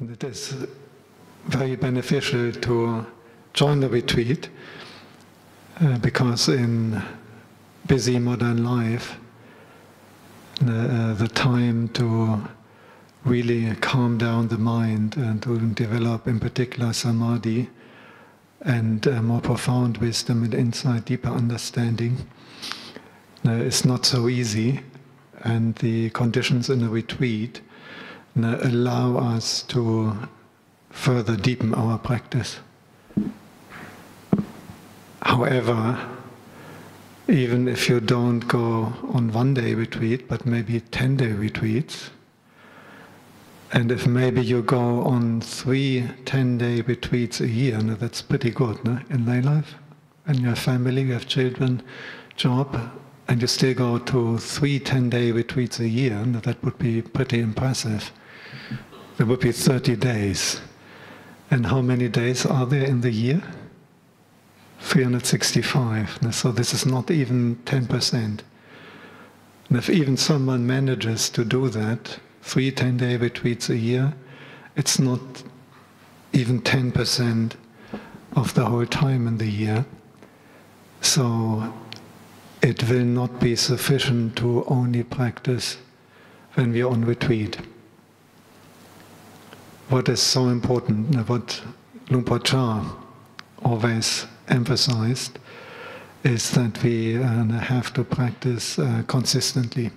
And it is very beneficial to join the retreat uh, because in busy modern life, uh, the time to really calm down the mind and to develop, in particular, samadhi and uh, more profound wisdom and insight, deeper understanding, uh, is not so easy. And the conditions in a retreat allow us to further deepen our practice. However, even if you don't go on one day retreat, but maybe 10 day retreats, and if maybe you go on three 10 day retreats a year, now that's pretty good no? in lay life. And you have family, you have children, job, and you still go to three 10 day retreats a year, now that would be pretty impressive. There would be 30 days. And how many days are there in the year? 365. So this is not even 10%. And if even someone manages to do that, three 10 day retreats a year, it's not even 10% of the whole time in the year. So it will not be sufficient to only practice when we are on retreat. What is so important, what Luang Por Chah always emphasized is that we uh, have to practice uh, consistently.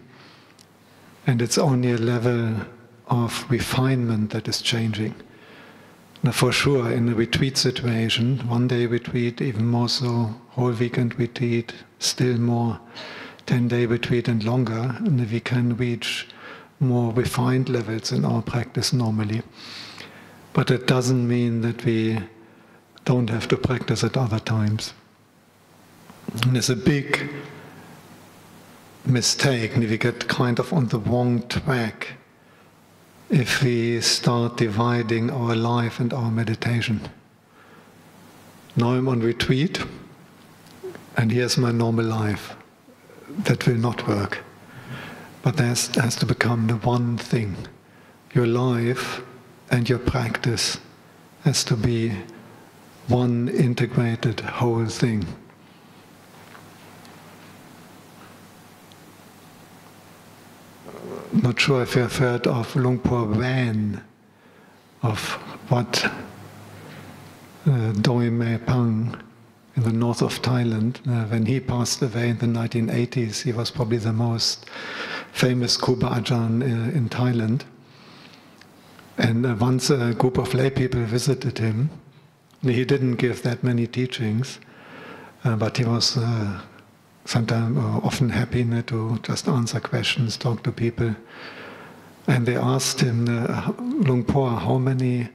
And it's only a level of refinement that is changing. Now, for sure, in a retreat situation, one day retreat, even more so, whole weekend retreat, still more, 10 day retreat and longer, and we can reach more refined levels in our practice normally. But it doesn't mean that we don't have to practice at other times. And it's a big mistake if we get kind of on the wrong track if we start dividing our life and our meditation. Now I'm on retreat, and here's my normal life. That will not work. But that has to become the one thing. Your life and your practice has to be one integrated whole thing. Not sure if you've heard of Luang Por Waen, of what uh, Doi Mae Pang in the north of Thailand. Uh, when he passed away in the 1980s, he was probably the most famous Kruba Ajahn uh, in Thailand. And uh, once a group of lay people visited him, he didn't give that many teachings, uh, but he was uh, sometimes uh, often happy to just answer questions, talk to people. And they asked him, uh, Luang Por, how many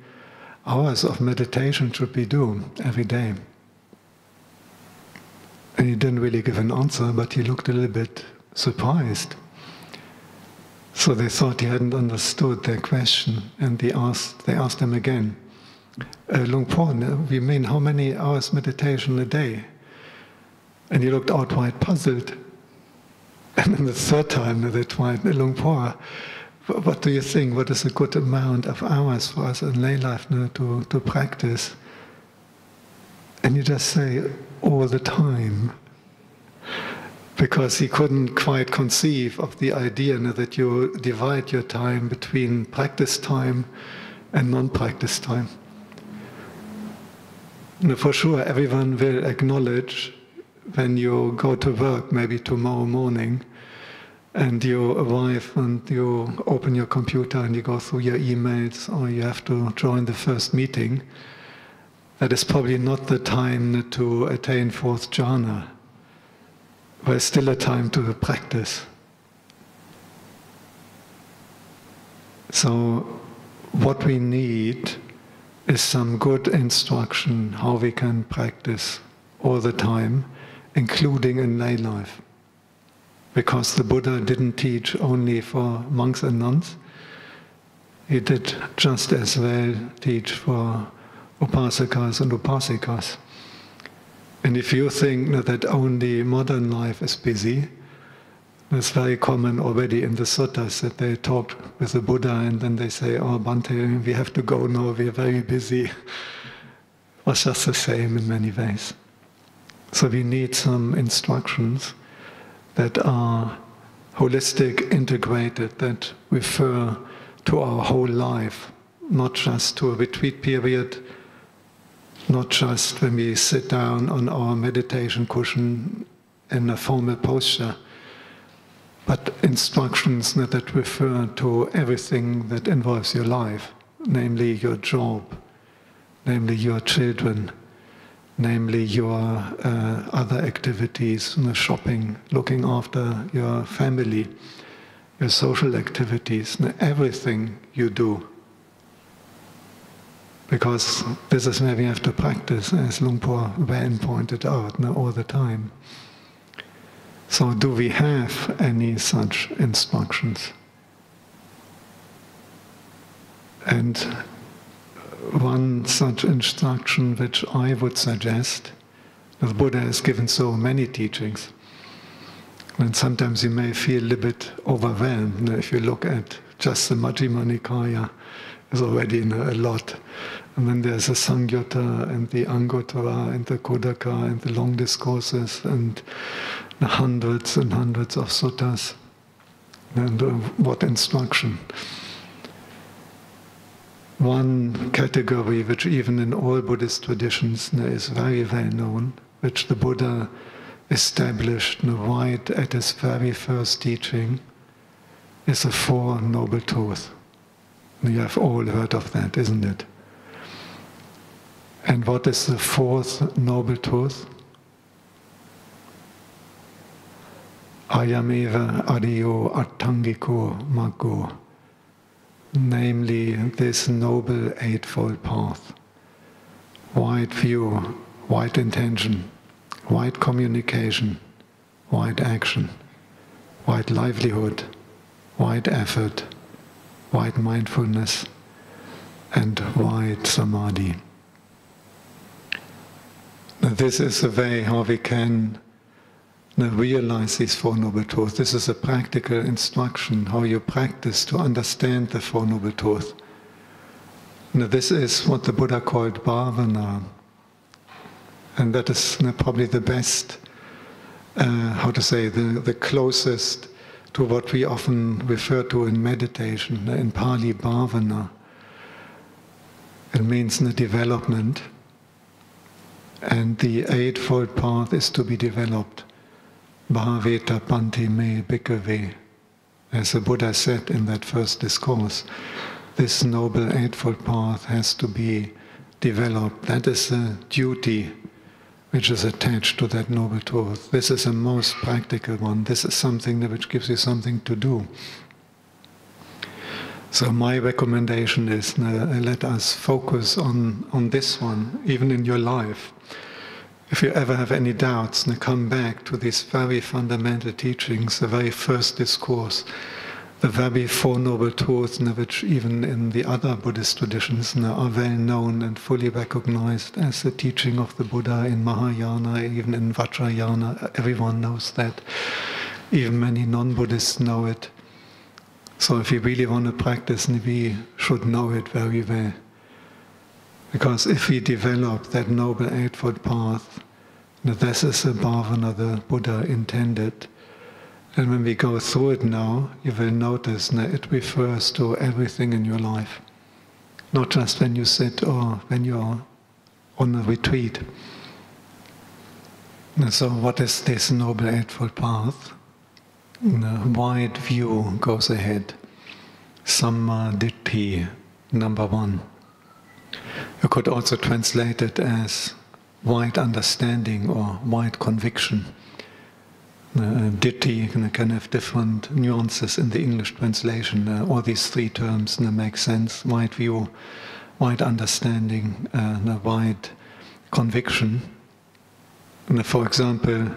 hours of meditation should we do every day? And he didn't really give an answer, but he looked a little bit surprised. So they thought he hadn't understood their question, and they asked, they asked him again uh, Luang Por, we mean how many hours meditation a day? And he looked outright puzzled. And then the third time they tried, Luang Por, what do you think? What is a good amount of hours for us in lay life know, to, to practice? And you just say, all the time. Because he couldn't quite conceive of the idea that you divide your time between practice time and non practice time for sure, everyone will acknowledge when you go to work, maybe tomorrow morning, and you arrive and you open your computer and you go through your emails or you have to join the first meeting, that is probably not the time to attain fourth jhana, but it's still a time to practice. So, what we need is some good instruction how we can practice all the time, including in lay life. Because the Buddha didn't teach only for monks and nuns, he did just as well teach for upasakas and upasikas. And if you think that only modern life is busy, It's very common already in the suttas that they talk with the Buddha and then they say, Oh, Bhante, we have to go now, we are very busy. It was just the same in many ways. So we need some instructions that are holistic, integrated, that refer to our whole life, not just to a retreat period, not just when we sit down on our meditation cushion in a formal posture but instructions that refer to everything that involves your life, namely your job, namely your children, namely your uh, other activities, you know, shopping, looking after your family, your social activities, everything you do. Because this is where we have to practice, as Luang Por Waen pointed out all the time. So, do we have any such instructions? And one such instruction which I would suggest, the Buddha has given so many teachings, and sometimes you may feel a little bit overwhelmed if you look at just the Majjhima Nikaya, is already a lot. And then there's the Samyutta and the Anguttara and the Khuddaka and the long discourses and hundreds and hundreds of suttas. And uh, what instruction. One category which even in all Buddhist traditions is very well known, which the Buddha established right at his very first teaching, is the Four Noble Truths. You have all heard of that, isn't it? And what is the fourth Noble Truth? Ayameva Ariyo Atthangiko Maggo, namely this noble eightfold path. Wide view, wide intention, wide communication, wide action, wide livelihood, wide effort, wide mindfulness, and wide samadhi. This is a way how we can now realize these Four Noble Truths. This is a practical instruction how you practice to understand the Four Noble Truths. Now, this is what the Buddha called bhavana. And that is probably the best, uh, how to say, the, the closest to what we often refer to in meditation, in Pali bhavana. It means the development. And the Eightfold Path is to be developed. Bhaveta Panti Me Bhikkhave. As the Buddha said in that first discourse, this Noble Eightfold Path has to be developed. That is a duty which is attached to that Noble Truth. This is a most practical one. This is something which gives you something to do. So my recommendation is uh, let us focus on, on this one, even in your life. If you ever have any doubts, come back to these very fundamental teachings, the very first discourse, the very Four Noble Truths, which even in the other Buddhist traditions are well known and fully recognized as the teaching of the Buddha in Mahayana, even in Vajrayana. Everyone knows that. Even many non Buddhists know it. So if we really want to practice, we should know it very well. Because if we develop that Noble Eightfold Path, this is the bhavana the Buddha intended. And when we go through it now, you will notice that it refers to everything in your life. Not just when you sit or when you're on a retreat. So, what is this Noble Eightfold Path? Wide view goes ahead. Samma Ditthi, number one. You could also translate it as wide understanding or wide conviction. Uh, ditthi can have different nuances in the English translation. Uh, all these three terms uh, make sense. Wide view, wide understanding, uh, wide conviction. And for example,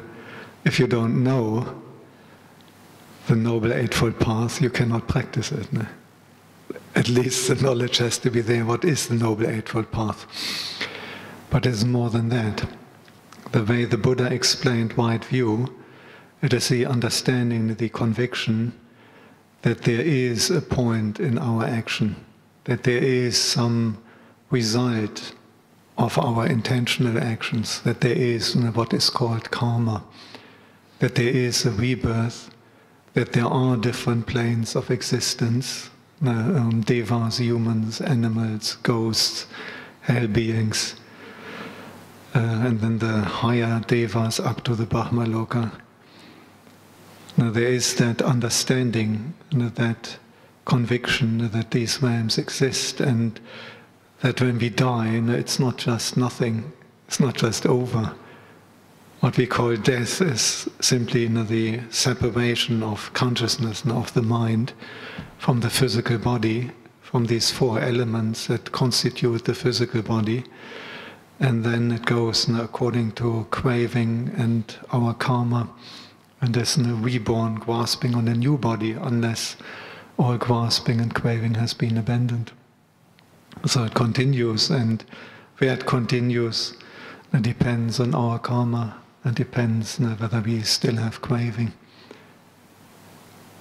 if you don't know the Noble Eightfold Path, you cannot practice it. No? At least the knowledge has to be there. What is the Noble Eightfold Path? But it's more than that. The way the Buddha explained wide view It is the understanding, the conviction that there is a point in our action, that there is some result of our intentional actions, that there is what is called karma, that there is a rebirth, that there are different planes of existence, uh, um, devas, humans, animals, ghosts, hell beings, uh, and then the higher devas up to the Brahmaloka. Now there is that understanding, that conviction that these realms exist and that when we die, it's not just nothing, it's not just over. What we call death is simply you know, the separation of consciousness and of the mind from the physical body, from these four elements that constitute the physical body. And then it goes you know, according to craving and our karma. And there's no reborn grasping on a new body unless all grasping and craving has been abandoned. So it continues, and where it continues it depends on our karma, it depends know, whether we still have craving.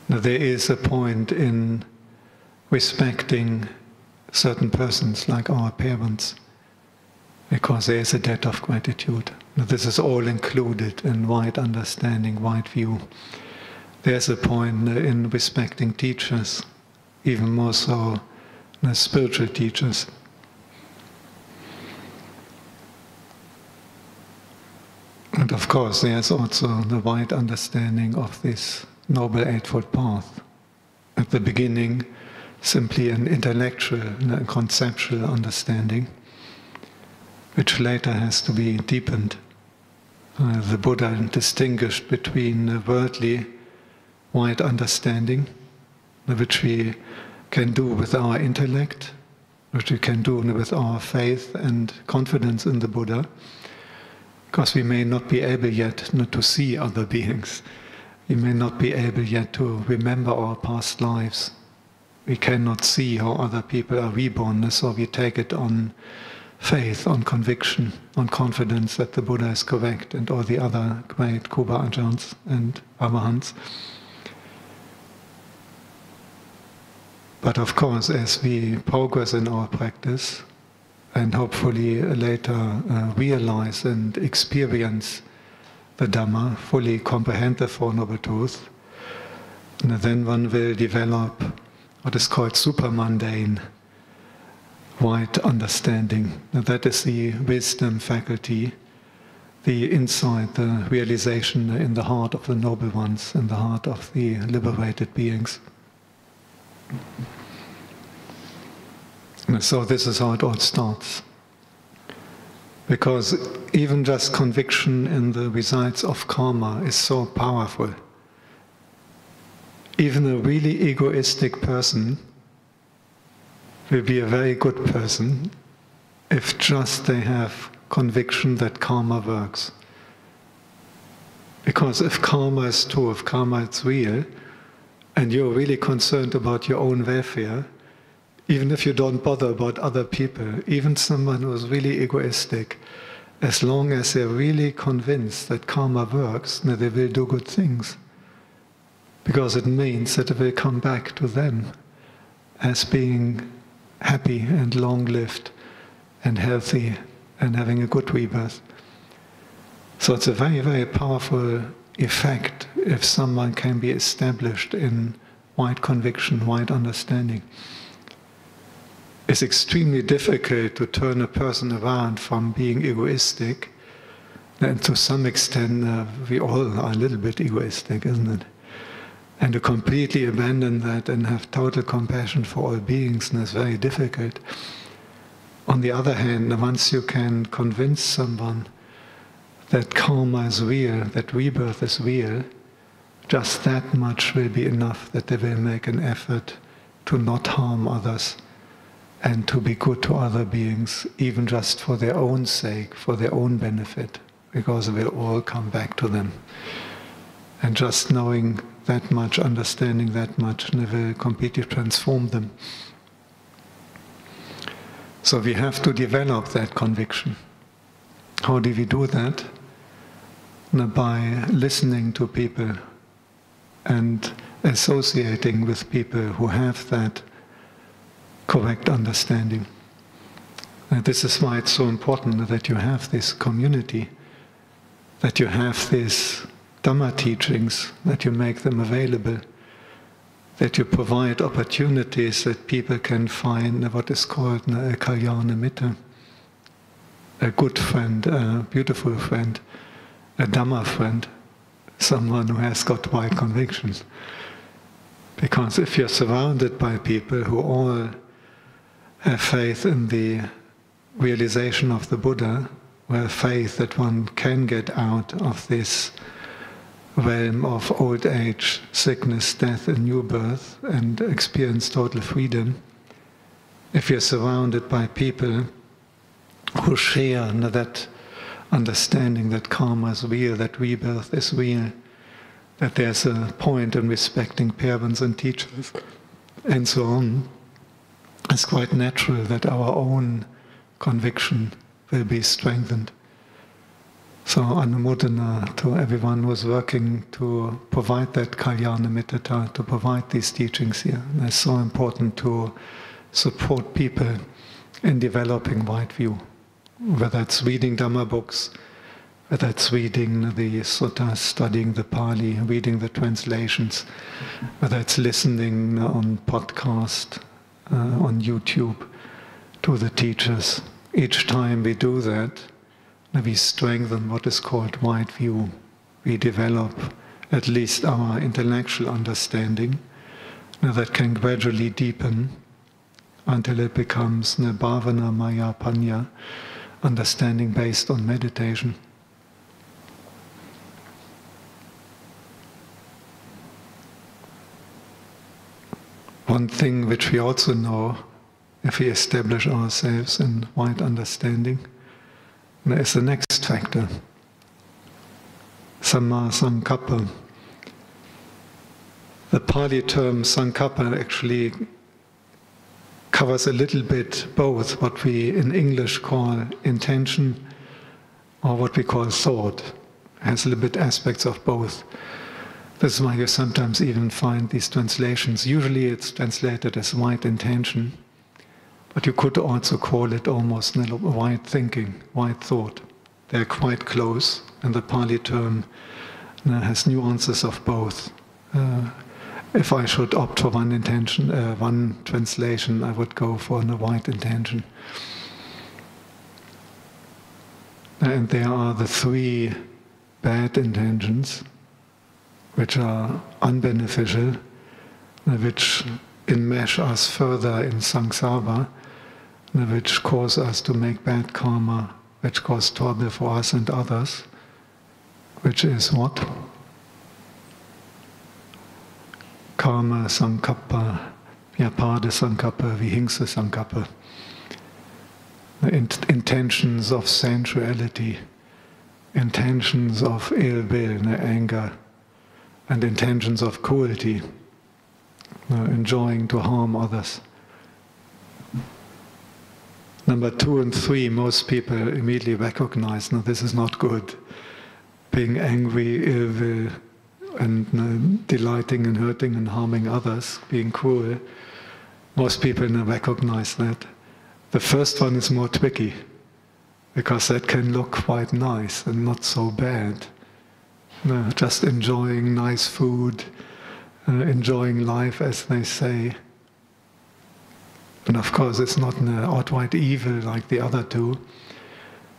Now, there is a point in respecting certain persons like our parents because there is a debt of gratitude. Now, this is all included in wide understanding, wide view. There's a point in respecting teachers, even more so spiritual teachers. And of course, there's also the wide understanding of this Noble Eightfold Path. At the beginning, simply an intellectual, conceptual understanding, which later has to be deepened. Uh, the Buddha distinguished between a worldly, wide understanding, which we can do with our intellect, which we can do with our faith and confidence in the Buddha, because we may not be able yet not to see other beings. We may not be able yet to remember our past lives. We cannot see how other people are reborn, so we take it on faith, on conviction, on confidence that the Buddha is correct and all the other great Kruba and Arahants. But of course, as we progress in our practice and hopefully later uh, realize and experience the Dhamma, fully comprehend the Four Noble Truths, And then one will develop what is called supermundane wide understanding. That is the wisdom faculty, the insight, the realization in the heart of the noble ones, in the heart of the liberated beings. So this is how it all starts. Because even just conviction in the results of karma is so powerful. Even a really egoistic person will be a very good person if just they have conviction that karma works. Because if karma is true, if karma is real, and you're really concerned about your own welfare, even if you don't bother about other people, even someone who's really egoistic, as long as they're really convinced that karma works, that they will do good things. Because it means that it will come back to them as being happy and long lived and healthy and having a good rebirth. So it's a very, very powerful effect if someone can be established in wide conviction, wide understanding. It's extremely difficult to turn a person around from being egoistic, and to some extent, uh, we all are a little bit egoistic, isn't it? And to completely abandon that and have total compassion for all beings is very difficult. On the other hand, once you can convince someone that karma is real, that rebirth is real, just that much will be enough that they will make an effort to not harm others and to be good to other beings, even just for their own sake, for their own benefit, because it will all come back to them. And just knowing that much, understanding that much, never completely transform them. So we have to develop that conviction. How do we do that? by listening to people and associating with people who have that correct understanding. And this is why it's so important that you have this community, that you have these Dhamma teachings, that you make them available, that you provide opportunities that people can find what is called a kalyana mitta, a good friend, a beautiful friend, a Dhamma friend, someone who has got right convictions. Because if you're surrounded by people who all have faith in the realization of the Buddha, have faith that one can get out of this realm of old age, sickness, death, and new birth and experience total freedom, if you're surrounded by people who share that understanding that karma is real, that rebirth is real, that there's a point in respecting parents and teachers, and so on, it's quite natural that our own conviction will be strengthened. So Anumodana to everyone who's working to provide that Kalyana Mittata, to provide these teachings here. It's so important to support people in developing right view, whether it's reading Dhamma books, whether it's reading the suttas, studying the Pali, reading the translations, whether it's listening on podcast, uh, on YouTube to the teachers. Each time we do that, we strengthen what is called wide view. We develop at least our intellectual understanding that can gradually deepen until it becomes Bhavana Maya Panya, understanding based on meditation. One thing which we also know, if we establish ourselves in wide understanding, is the next factor. Samma Sankappa. The Pali term Sankappa actually covers a little bit both what we in English call intention or what we call thought. It has a little bit aspects of both. This is why you sometimes even find these translations. Usually it's translated as right intention, but you could also call it almost right thinking, right thought. They're quite close, and the Pali term uh, has nuances of both. Uh, if I should opt for one intention, uh, one translation, I would go for the right intention. And there are the three bad intentions which are unbeneficial, which enmesh us further in samsara, which cause us to make bad karma, which cause trouble for us and others, which is what? Kama sankappa, vyapada sankappa, vihingsa sankappa. The intentions of sensuality, intentions of ill will, anger, and intentions of cruelty, uh, enjoying to harm others. Number two and three, most people immediately recognize, no, this is not good. Being angry, will, and uh, delighting and hurting and harming others, being cruel, most people recognize that. The first one is more tricky, because that can look quite nice and not so bad just enjoying nice food, uh, enjoying life, as they say. And of course, it's not an outright evil like the other two,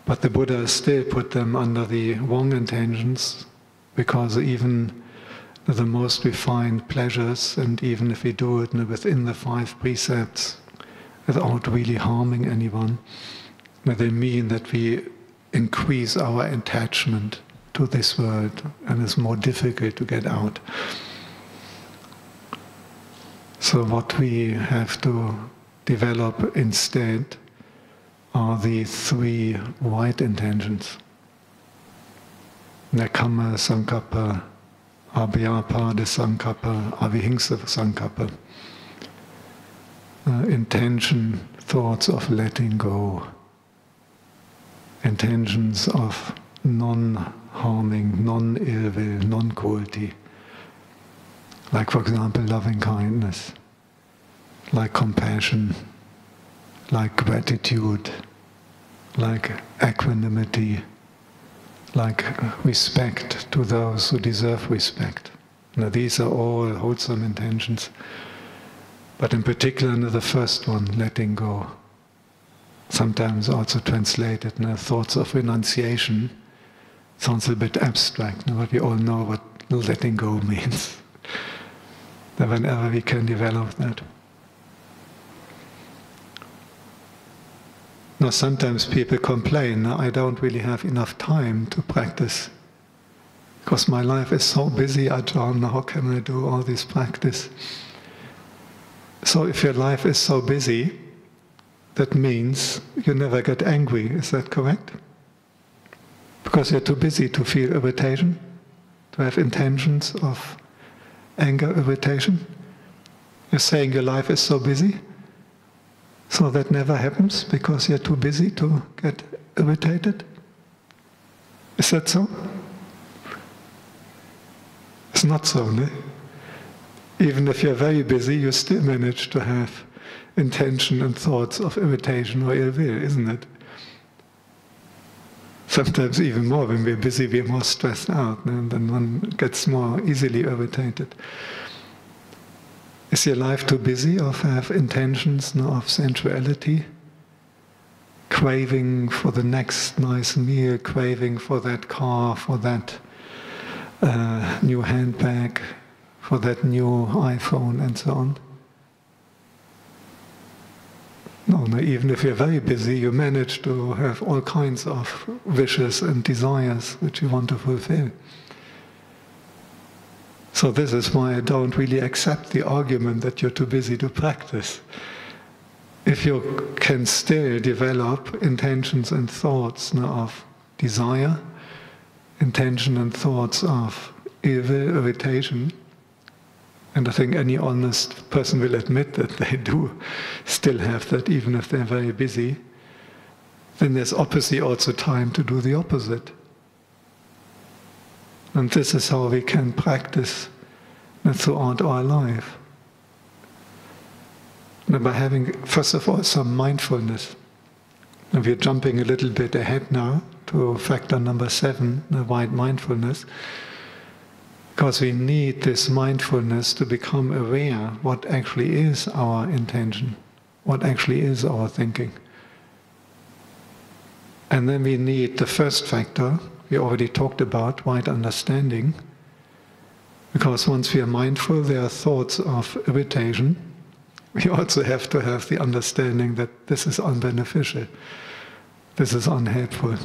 but the Buddha still put them under the wrong intentions, because even the most refined pleasures, and even if we do it within the five precepts, without really harming anyone, they mean that we increase our attachment to this world and it's more difficult to get out. So, what we have to develop instead are the three white intentions Nekkhamma Sankappa, Abhyapada Sankappa, Avihingsa Sankappa. Uh, intention, thoughts of letting go, intentions of non harming, non ill will, non cruelty. Like, for example, loving kindness, like compassion, like gratitude, like equanimity, like respect to those who deserve respect. Now, these are all wholesome intentions, but in particular, the first one, letting go. Sometimes also translated in thoughts of renunciation. Sounds a bit abstract, but we all know what letting go means. that whenever we can develop that. Now, sometimes people complain, I don't really have enough time to practice because my life is so busy, Ajahn, how can I do all this practice? So, if your life is so busy, that means you never get angry, is that correct? Because you're too busy to feel irritation, to have intentions of anger, irritation. You're saying your life is so busy, so that never happens because you're too busy to get irritated. Is that so? It's not so, no? Even if you're very busy, you still manage to have intention and thoughts of irritation or ill will, isn't it? Sometimes even more, when we're busy, we're more stressed out, and then one gets more easily irritated. Is your life too busy or have intentions of sensuality? Craving for the next nice meal, craving for that car, for that uh, new handbag, for that new iPhone, and so on? No, no, even if you're very busy, you manage to have all kinds of wishes and desires which you want to fulfill. So, this is why I don't really accept the argument that you're too busy to practice. If you can still develop intentions and thoughts of desire, intention and thoughts of evil, irritation, and I think any honest person will admit that they do still have that, even if they're very busy. Then there's obviously also time to do the opposite. And this is how we can practice throughout our life. And by having, first of all, some mindfulness. And we're jumping a little bit ahead now to factor number seven, the right mindfulness. Because we need this mindfulness to become aware what actually is our intention, what actually is our thinking. And then we need the first factor we already talked about, right understanding. Because once we are mindful, there are thoughts of irritation. We also have to have the understanding that this is unbeneficial, this is unhelpful.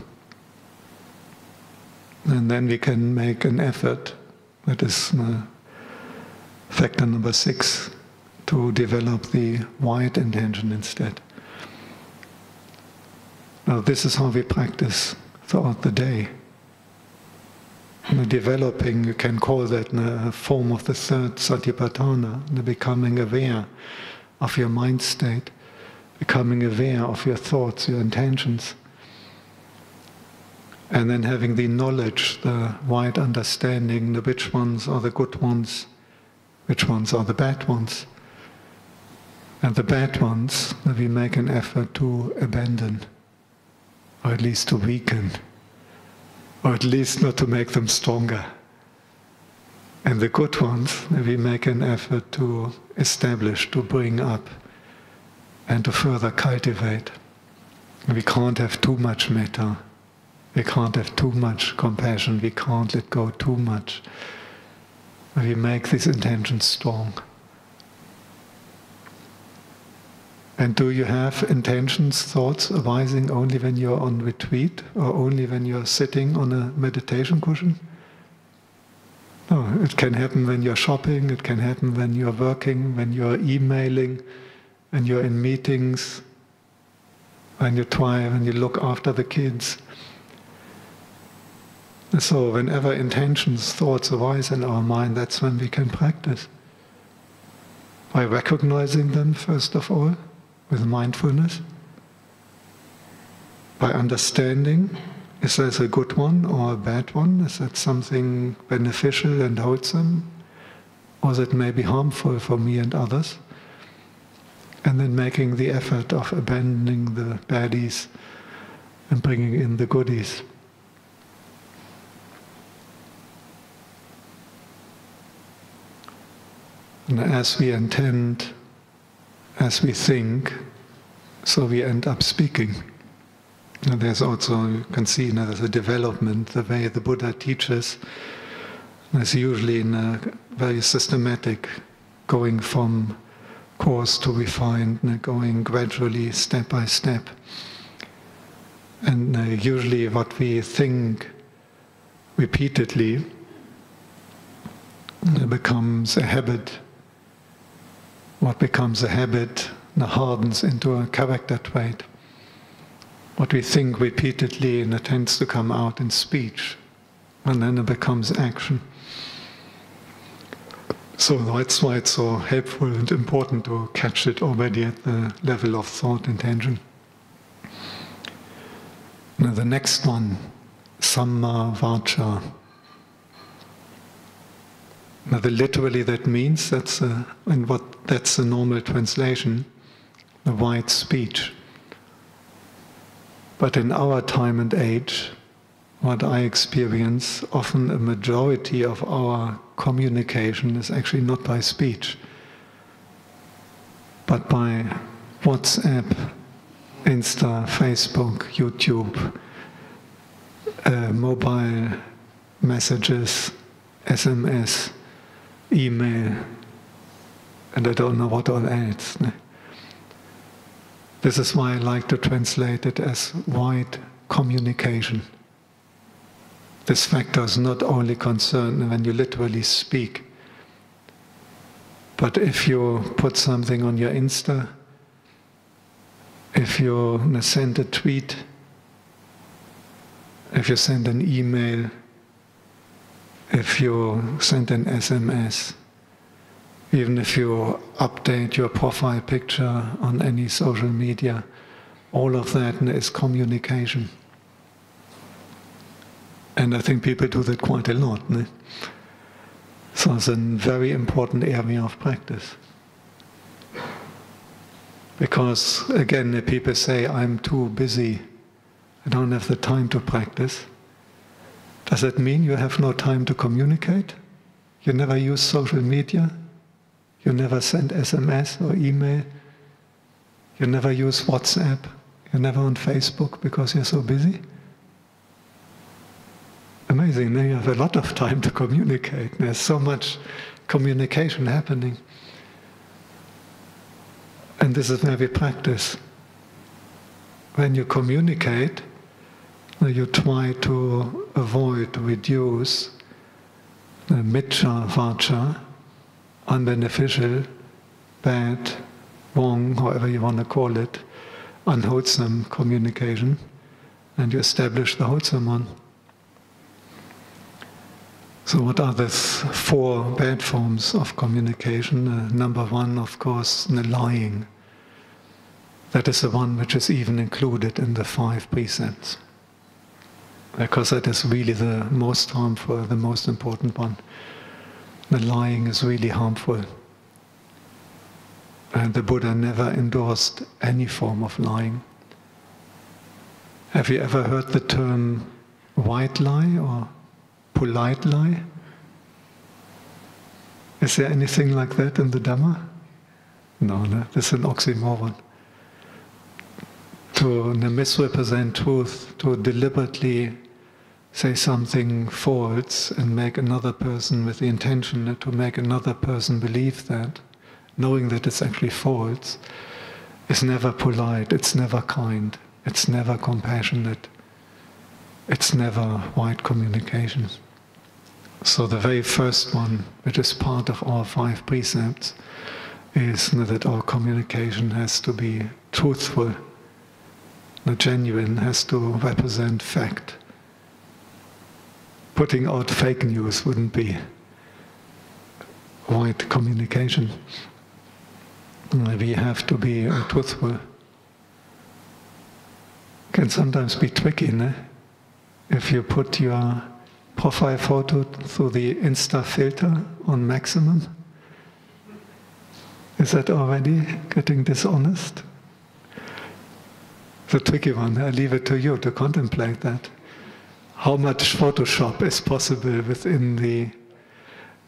And then we can make an effort that is uh, factor number six to develop the white intention instead. Now, this is how we practice throughout the day. developing, you can call that a form of the third satipatthana, the becoming aware of your mind state, becoming aware of your thoughts, your intentions and then having the knowledge, the wide understanding, the which ones are the good ones, which ones are the bad ones. And the bad ones that we make an effort to abandon, or at least to weaken, or at least not to make them stronger. And the good ones that we make an effort to establish, to bring up, and to further cultivate. We can't have too much metta we can't have too much compassion, we can't let go too much. We make this intention strong. And do you have intentions, thoughts arising only when you're on retreat or only when you're sitting on a meditation cushion? No, it can happen when you're shopping, it can happen when you're working, when you're emailing, when you're in meetings, when you try, when you look after the kids. So, whenever intentions, thoughts arise in our mind, that's when we can practice. By recognizing them, first of all, with mindfulness, by understanding Is that a good one or a bad one? Is that something beneficial and wholesome? Or is it maybe harmful for me and others? And then making the effort of abandoning the baddies and bringing in the goodies. And as we intend, as we think, so we end up speaking. And there's also, you can see, you know, there's a development, the way the Buddha teaches. There's usually in a very systematic, going from coarse to refined, you know, going gradually, step by step. And uh, usually what we think repeatedly uh, becomes a habit what becomes a habit hardens into a character trait. What we think repeatedly and it tends to come out in speech, and then it becomes action. So that's why it's so helpful and important to catch it already at the level of thought intention. Now the next one, Samma Vacha. Now, the literally that means that's a, and what that's the normal translation, the white speech. But in our time and age, what I experience, often a majority of our communication is actually not by speech, but by WhatsApp, Insta, Facebook, YouTube, uh, mobile messages, SMS email, and I don't know what all else. This is why I like to translate it as wide communication. This factor is not only concerned when you literally speak, but if you put something on your Insta, if you send a tweet, if you send an email, if you send an SMS, even if you update your profile picture on any social media, all of that is communication. And I think people do that quite a lot. Ne? So it's a very important area of practice. Because again, people say, I'm too busy, I don't have the time to practice. Does that mean you have no time to communicate? You never use social media? You never send SMS or email? You never use WhatsApp? You're never on Facebook because you're so busy? Amazing, now you have a lot of time to communicate. There's so much communication happening. And this is where we practice. When you communicate, you try to avoid, reduce the miccha vacha, unbeneficial, bad, wrong, however you want to call it, unwholesome communication, and you establish the wholesome one. So, what are the four bad forms of communication? Uh, number one, of course, the lying. That is the one which is even included in the five precepts because that is really the most harmful, the most important one. The lying is really harmful. And the Buddha never endorsed any form of lying. Have you ever heard the term white lie or polite lie? Is there anything like that in the Dhamma? No, no, this is an oxymoron. To misrepresent truth, to deliberately say something false and make another person with the intention to make another person believe that, knowing that it's actually false, is never polite, it's never kind, it's never compassionate, it's never white communication. So the very first one, which is part of our five precepts, is that our communication has to be truthful, the genuine has to represent fact putting out fake news wouldn't be right communication. We have to be truthful. Can sometimes be tricky, no? if you put your profile photo through the Insta filter on maximum? Is that already getting dishonest? A tricky one. I leave it to you to contemplate that. How much Photoshop is possible within the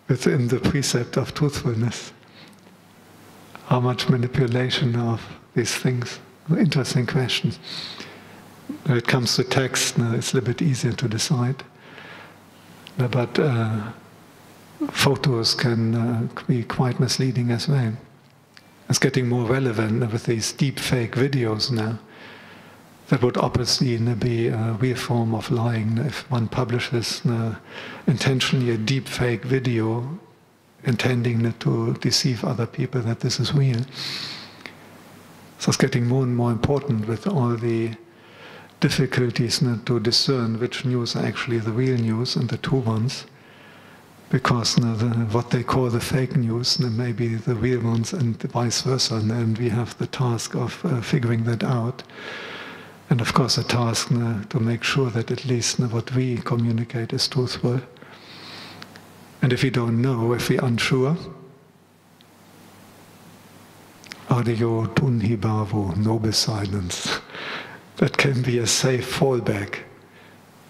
within the precept of truthfulness? How much manipulation of these things? Interesting question. When it comes to text, it's a little bit easier to decide. But uh, photos can uh, be quite misleading as well. It's getting more relevant with these deep fake videos now. That would obviously be a real form of lying if one publishes intentionally a deep fake video intending to deceive other people that this is real. So it's getting more and more important with all the difficulties to discern which news are actually the real news and the true ones because you know, the, what they call the fake news you may be the real ones and vice versa. And we have the task of uh, figuring that out. And of course, a task know, to make sure that at least what we communicate is truthful. And if we don't know, if we're unsure, Ariyo Tunhibhavo, noble silence. that can be a safe fallback.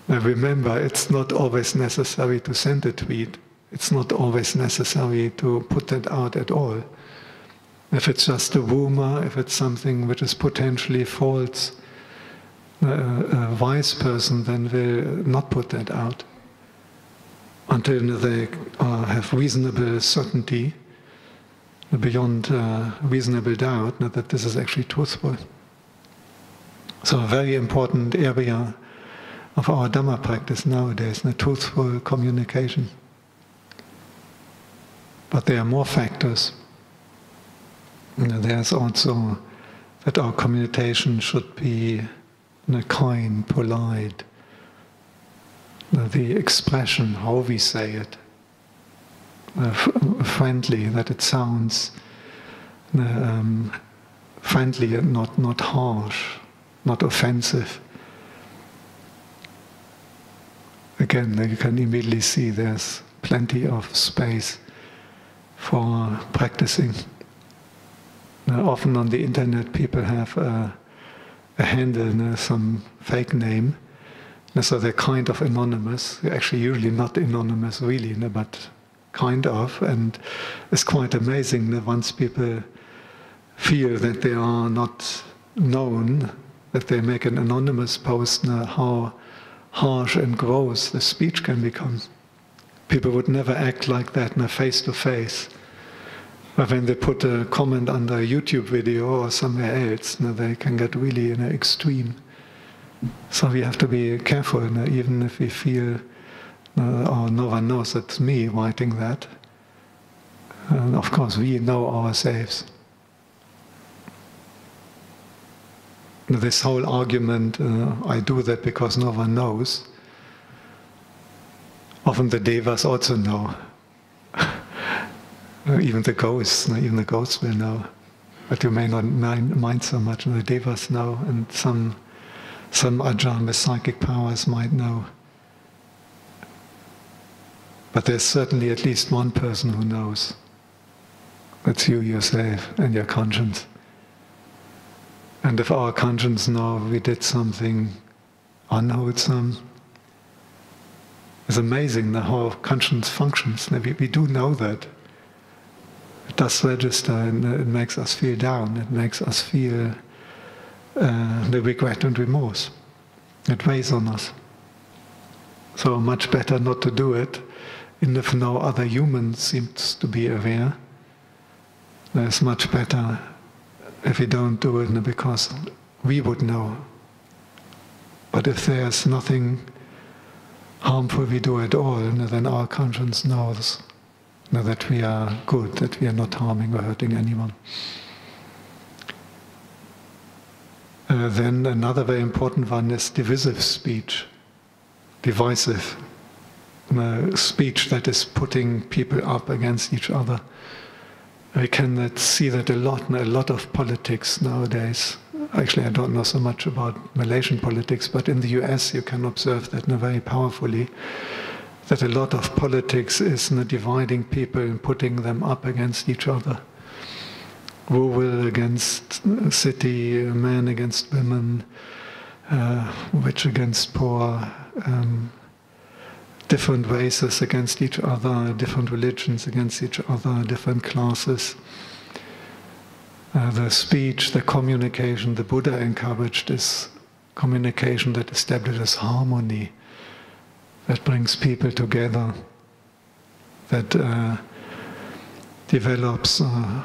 Now remember, it's not always necessary to send a tweet. It's not always necessary to put that out at all. If it's just a rumor, if it's something which is potentially false, a wise person then will not put that out until they uh, have reasonable certainty, beyond uh, reasonable doubt, that this is actually truthful. So, a very important area of our Dhamma practice nowadays, the truthful communication. But there are more factors. There's also that our communication should be kind, polite. The expression, how we say it, uh, friendly, that it sounds um, friendly and not, not harsh, not offensive. Again, you can immediately see there's plenty of space for practicing. Now, often on the internet, people have a, a handle, uh, some fake name. so they're kind of anonymous. Actually, usually not anonymous, really, but kind of. And it's quite amazing that once people feel that they are not known, that they make an anonymous post, how harsh and gross the speech can become. People would never act like that in a face to face. But when they put a comment under a YouTube video or somewhere else, you know, they can get really in an extreme. So we have to be careful, you know, even if we feel, oh, no one knows it's me writing that. And of course, we know ourselves. This whole argument, uh, I do that because no one knows, Often the devas also know. Uh, even the ghosts, even the ghosts will know. But you may not mind, so much. And the devas know, and some some ajahn with psychic powers might know. But there's certainly at least one person who knows. That's you yourself and your conscience. And if our conscience knows we did something unwholesome, it's amazing how conscience functions. We, we do know that. It does register and it makes us feel down. It makes us feel uh, the regret and remorse. It weighs on us. So much better not to do it. And if no other human seems to be aware, it's much better if we don't do it because we would know. But if there's nothing harmful we do at all, then our conscience knows that we are good, that we are not harming or hurting anyone. Uh, then another very important one is divisive speech, divisive uh, speech that is putting people up against each other. We can see that a lot in a lot of politics nowadays. actually, I don't know so much about Malaysian politics, but in the US, you can observe that very powerfully that a lot of politics is dividing people and putting them up against each other. Rural against city, men against women, uh, rich against poor, um, different races against each other, different religions against each other, different classes. Uh, the speech, the communication, the Buddha encouraged is communication that establishes harmony, that brings people together, that uh, develops, uh,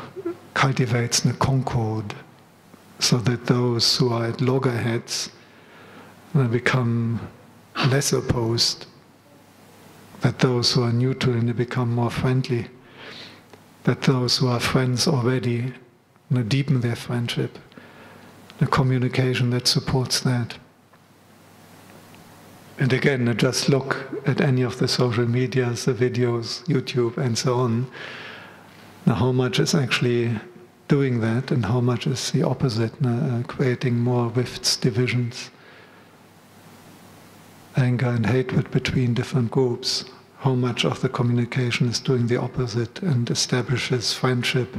cultivates the concord, so that those who are at loggerheads become less opposed, that those who are neutral and they become more friendly, that those who are friends already know, deepen their friendship, the communication that supports that. And again, just look at any of the social medias, the videos, YouTube, and so on. Now, how much is actually doing that, and how much is the opposite, uh, creating more rifts, divisions, anger and hatred between different groups? How much of the communication is doing the opposite and establishes friendship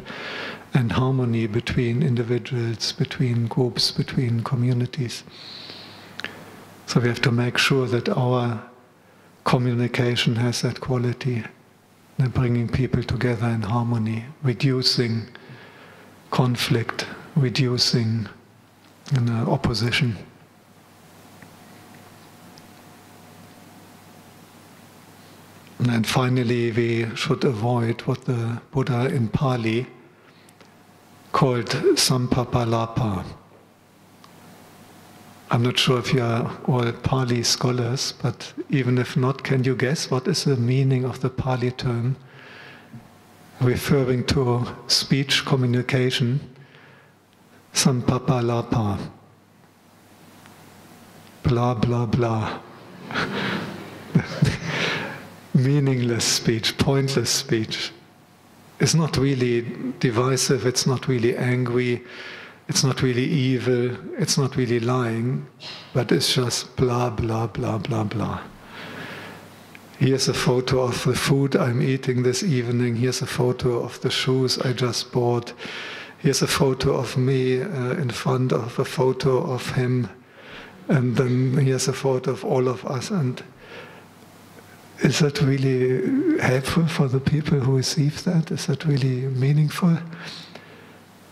and harmony between individuals, between groups, between communities. So we have to make sure that our communication has that quality, bringing people together in harmony, reducing conflict, reducing you know, opposition. And finally, we should avoid what the Buddha in Pali called Samphappalapa. I'm not sure if you are all Pali scholars, but even if not, can you guess what is the meaning of the Pali term referring to speech communication? Samphappalapa. Blah, blah, blah. Meaningless speech, pointless speech It's not really divisive, it's not really angry, it's not really evil, it's not really lying, but it's just blah, blah, blah, blah, blah. Here's a photo of the food I'm eating this evening. Here's a photo of the shoes I just bought. Here's a photo of me uh, in front of a photo of him. And then here's a photo of all of us. And is that really helpful for the people who receive that? Is that really meaningful?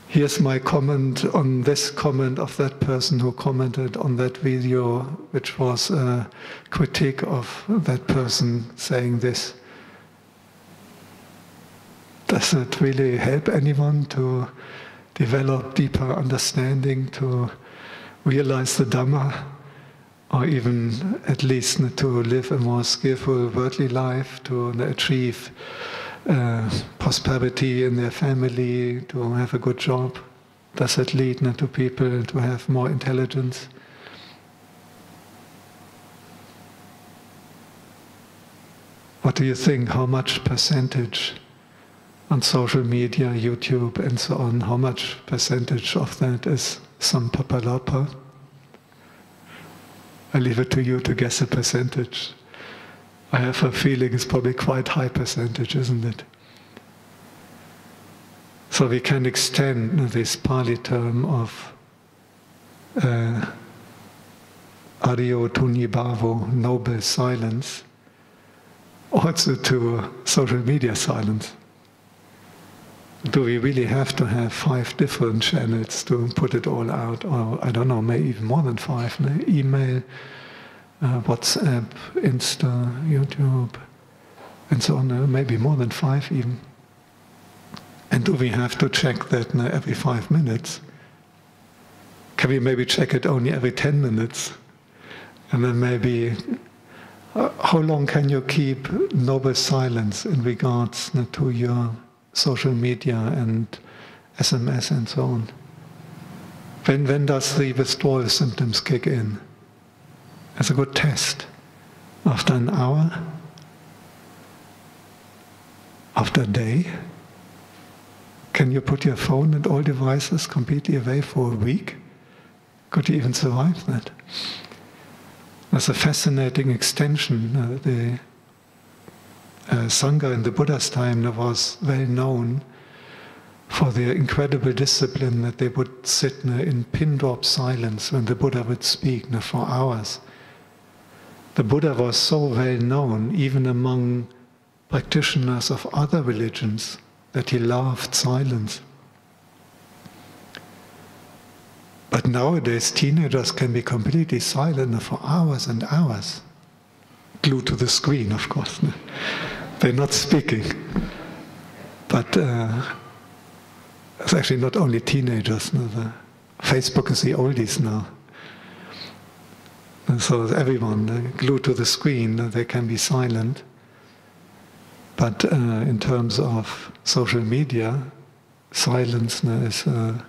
Here's my comment on this comment of that person who commented on that video, which was a critique of that person saying this. Does it really help anyone to develop deeper understanding, to realize the Dhamma? or even at least to live a more skillful worldly life, to achieve uh, prosperity in their family, to have a good job? Does that lead to people to have more intelligence? What do you think? How much percentage on social media, YouTube, and so on, how much percentage of that is samphappalapa? I leave it to you to guess a percentage. I have a feeling it's probably quite high percentage, isn't it? So we can extend this Pali term of uh, Bhavo, noble silence, also to social media silence. Do we really have to have five different channels to put it all out? Or I don't know, maybe even more than five. No? Email, uh, WhatsApp, Insta, YouTube, and so on. Uh, maybe more than five even. And do we have to check that uh, every five minutes? Can we maybe check it only every 10 minutes? And then maybe, uh, how long can you keep noble silence in regards uh, to your social media and SMS and so on? When, when does the withdrawal symptoms kick in? As a good test. After an hour? After a day? Can you put your phone and all devices completely away for a week? Could you even survive that? That's a fascinating extension. Uh, the uh, Sangha in the Buddha's time was well known for their incredible discipline that they would sit in pin drop silence when the Buddha would speak for hours. The Buddha was so well known, even among practitioners of other religions, that he loved silence. But nowadays, teenagers can be completely silent for hours and hours, glued to the screen, of course. They're not speaking. But uh, it's actually not only teenagers. No, Facebook is the oldies now. And so everyone glued to the screen, they can be silent. But uh, in terms of social media, silence is a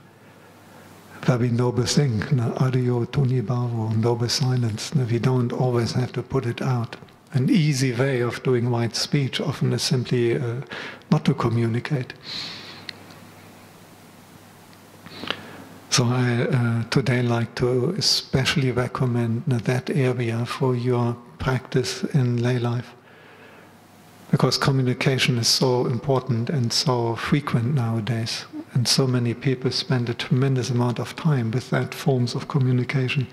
very noble thing. Tunhibhavo, noble silence. We don't always have to put it out. An easy way of doing white speech often is simply uh, not to communicate. So I uh, today like to especially recommend that area for your practice in lay life. Because communication is so important and so frequent nowadays, and so many people spend a tremendous amount of time with that forms of communication.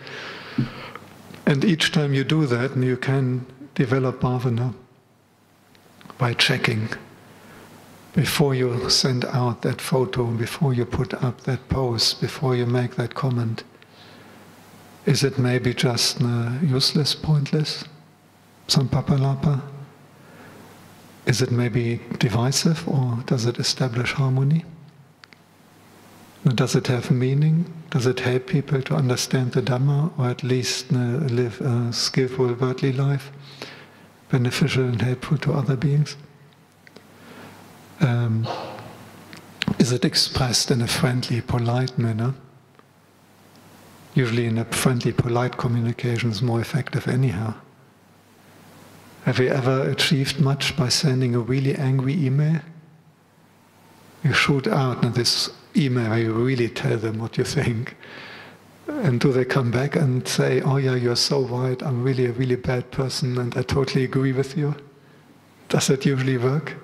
And each time you do that, you can develop bhavana by checking before you send out that photo, before you put up that post, before you make that comment, is it maybe just useless, pointless, samphappalapa? Is it maybe divisive or does it establish harmony? Does it have meaning? Does it help people to understand the Dhamma or at least uh, live a skillful worldly life, beneficial and helpful to other beings? Um, is it expressed in a friendly, polite manner? Usually, in a friendly, polite communication is more effective, anyhow. Have you ever achieved much by sending a really angry email? You shoot out this email, you really tell them what you think. And do they come back and say, Oh, yeah, you're so right, I'm really a really bad person and I totally agree with you? Does it usually work?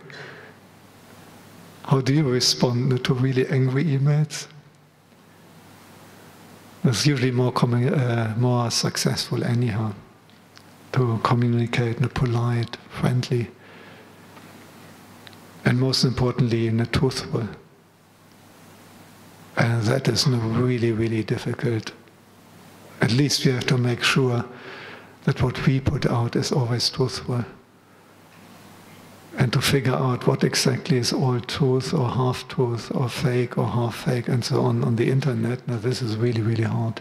How do you respond to really angry emails? It's usually more, uh, more successful anyhow to communicate in a polite, friendly, and most importantly in a truthful. And that is really, really difficult. At least we have to make sure that what we put out is always truthful and to figure out what exactly is all truth or half truth or fake or half fake and so on on the internet. Now, this is really, really hard.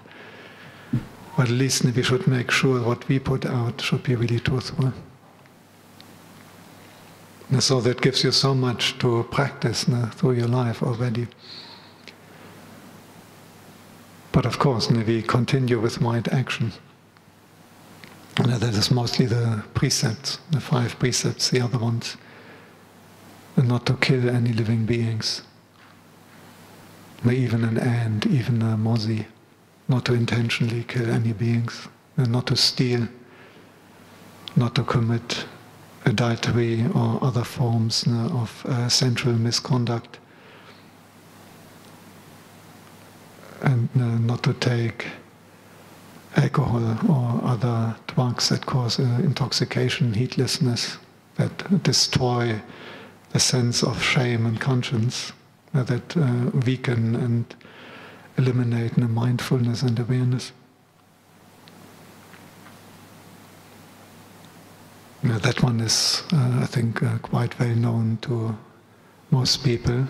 But at least we should make sure what we put out should be really truthful. And so that gives you so much to practice through your life already. But of course, we continue with mind action. And that is mostly the precepts, the five precepts, the other ones not to kill any living beings, even an ant, even a mozzie, not to intentionally kill any beings, and not to steal, not to commit adultery or other forms of uh, sensual misconduct, and uh, not to take alcohol or other drugs that cause uh, intoxication, heedlessness, that destroy the sense of shame and conscience uh, that uh, weaken and eliminate the mindfulness and awareness. Now, that one is, uh, I think, uh, quite well known to most people,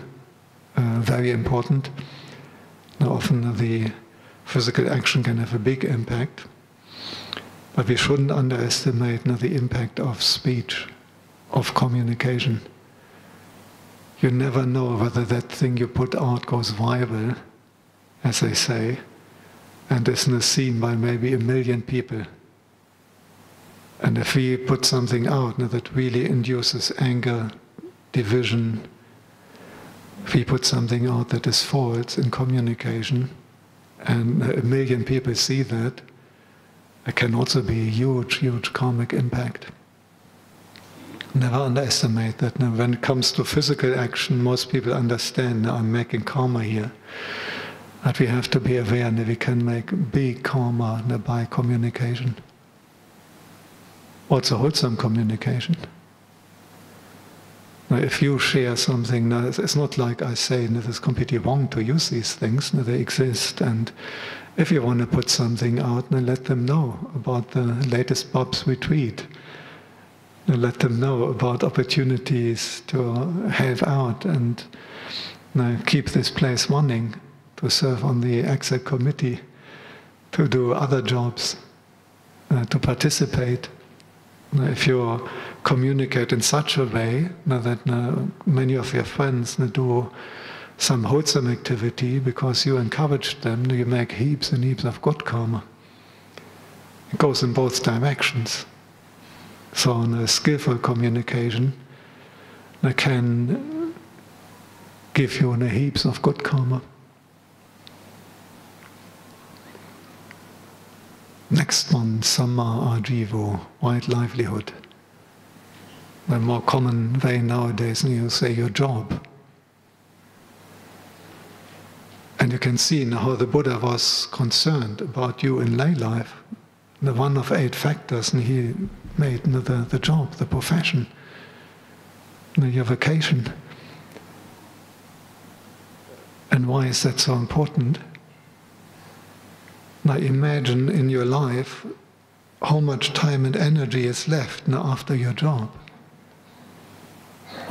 uh, very important. Now, often the physical action can have a big impact, but we shouldn't underestimate now, the impact of speech, of communication you never know whether that thing you put out goes viral, as they say, and is seen by maybe a million people. And if we put something out now, that really induces anger, division, if we put something out that is false in communication, and a million people see that, it can also be a huge, huge karmic impact. Never underestimate that. Now, when it comes to physical action, most people understand I'm making karma here. But we have to be aware that we can make big karma by communication. Also wholesome communication. If you share something, it's not like I say that it's completely wrong to use these things, they exist. And if you want to put something out, now let them know about the latest BUBS retreat. Now let them know about opportunities to help out and keep this place running to serve on the exec committee, to do other jobs, uh, to participate. If you communicate in such a way that many of your friends do some wholesome activity because you encourage them, you make heaps and heaps of good karma. It goes in both directions. So, in a skillful communication, they can give you heaps of good karma. Next one, Samma Ajivo, white livelihood. The more common way nowadays, and you say your job. And you can see now how the Buddha was concerned about you in lay life. The one of eight factors, and he made the, the job, the profession, your vocation. And why is that so important? Now imagine in your life how much time and energy is left now after your job.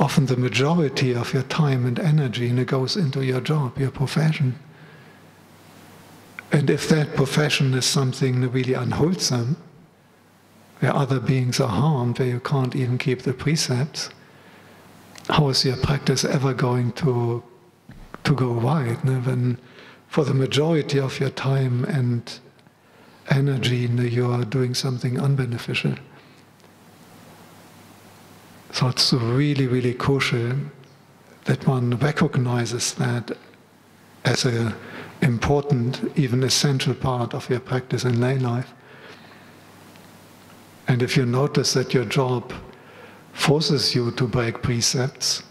Often the majority of your time and energy goes into your job, your profession. And if that profession is something really unwholesome, where other beings are harmed, where you can't even keep the precepts, how is your practice ever going to, to go right? When for the majority of your time and energy, you are doing something unbeneficial. So it's really, really crucial that one recognizes that as an important, even essential part of your practice in lay life. And if you notice that your job forces you to break precepts,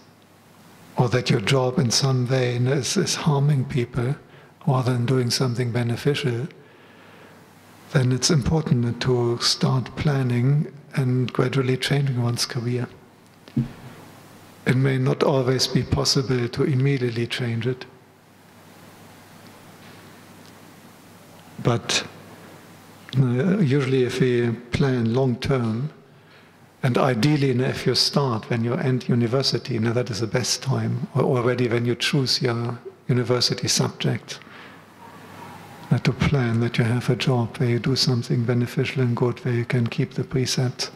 or that your job in some way is, is harming people, rather than doing something beneficial, then it's important to start planning and gradually changing one's career. It may not always be possible to immediately change it. But uh, usually, if we plan long term, and ideally, if you start when you end university, now that is the best time, or already when you choose your university subject, to plan that you have a job where you do something beneficial and good, where you can keep the precepts,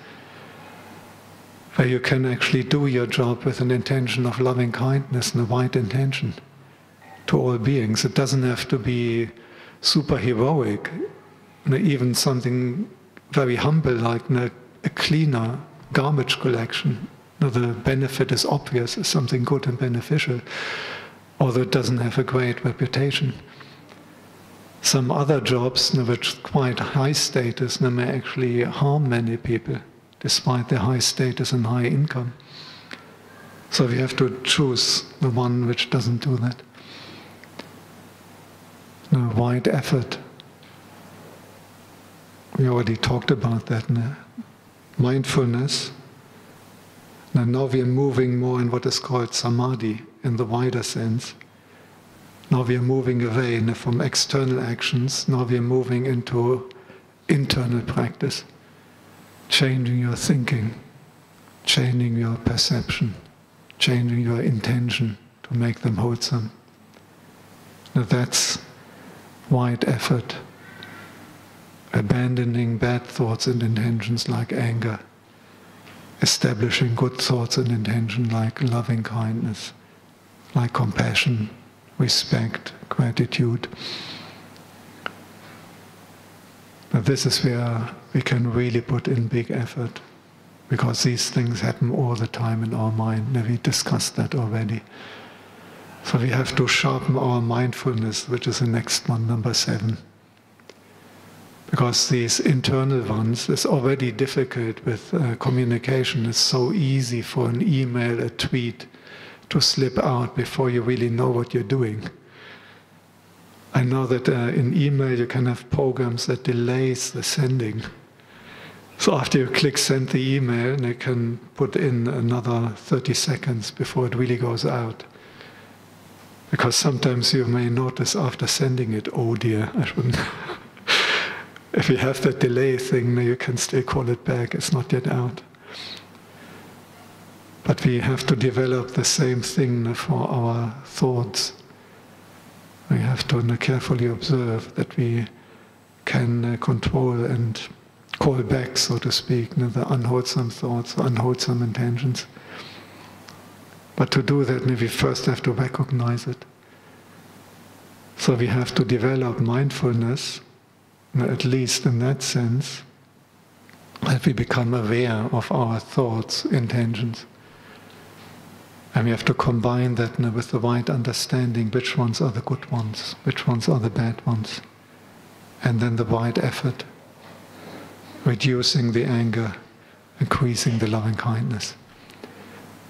where you can actually do your job with an intention of loving kindness and a wide intention to all beings. It doesn't have to be super heroic, even something very humble like a cleaner garbage collection. The benefit is obvious, is something good and beneficial, although it doesn't have a great reputation some other jobs which quite high status may actually harm many people despite their high status and high income. So we have to choose the one which doesn't do that. No wide effort. We already talked about that. No? Mindfulness. Now, now we are moving more in what is called samadhi in the wider sense. Now we are moving away from external actions, now we are moving into internal practice, changing your thinking, changing your perception, changing your intention to make them wholesome. Now that's wide effort, abandoning bad thoughts and intentions like anger, establishing good thoughts and intention like loving kindness, like compassion, respect, gratitude. This is where we can really put in big effort because these things happen all the time in our mind. We discussed that already. So we have to sharpen our mindfulness, which is the next one, number seven. Because these internal ones is already difficult with uh, communication. It's so easy for an email, a tweet to slip out before you really know what you're doing. I know that uh, in email you can have programs that delays the sending. So after you click send the email, you can put in another 30 seconds before it really goes out. Because sometimes you may notice after sending it, oh dear, I shouldn't. if you have that delay thing, you can still call it back, it's not yet out. But we have to develop the same thing for our thoughts. We have to carefully observe that we can uh, control and call back, so to speak, the unwholesome thoughts, unwholesome intentions. But to do that, we first have to recognize it. So we have to develop mindfulness, at least in that sense, that we become aware of our thoughts, intentions. And we have to combine that with the right understanding which ones are the good ones, which ones are the bad ones. And then the right effort, reducing the anger, increasing the loving kindness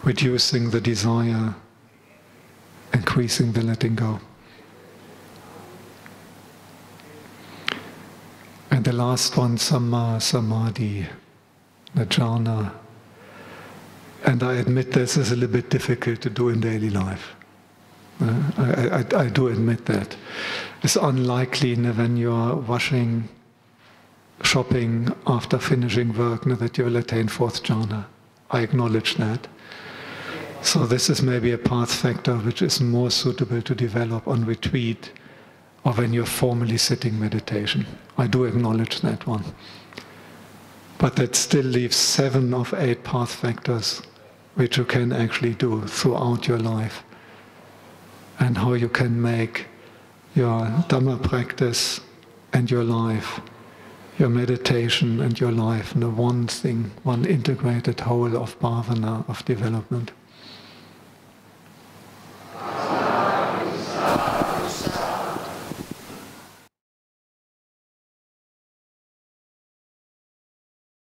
reducing the desire, increasing the letting go. And the last one, Samma Samadhi, the jhana. And I admit this is a little bit difficult to do in daily life. Uh, I, I, I, do admit that. It's unlikely when you're washing, shopping after finishing work that you will attain fourth jhana. I acknowledge that. So this is maybe a path factor which is more suitable to develop on retreat or when you're formally sitting meditation. I do acknowledge that one. But that still leaves seven of eight path factors which you can actually do throughout your life. And how you can make your Dhamma practice and your life, your meditation and your life, the one thing, one integrated whole of bhavana, of development.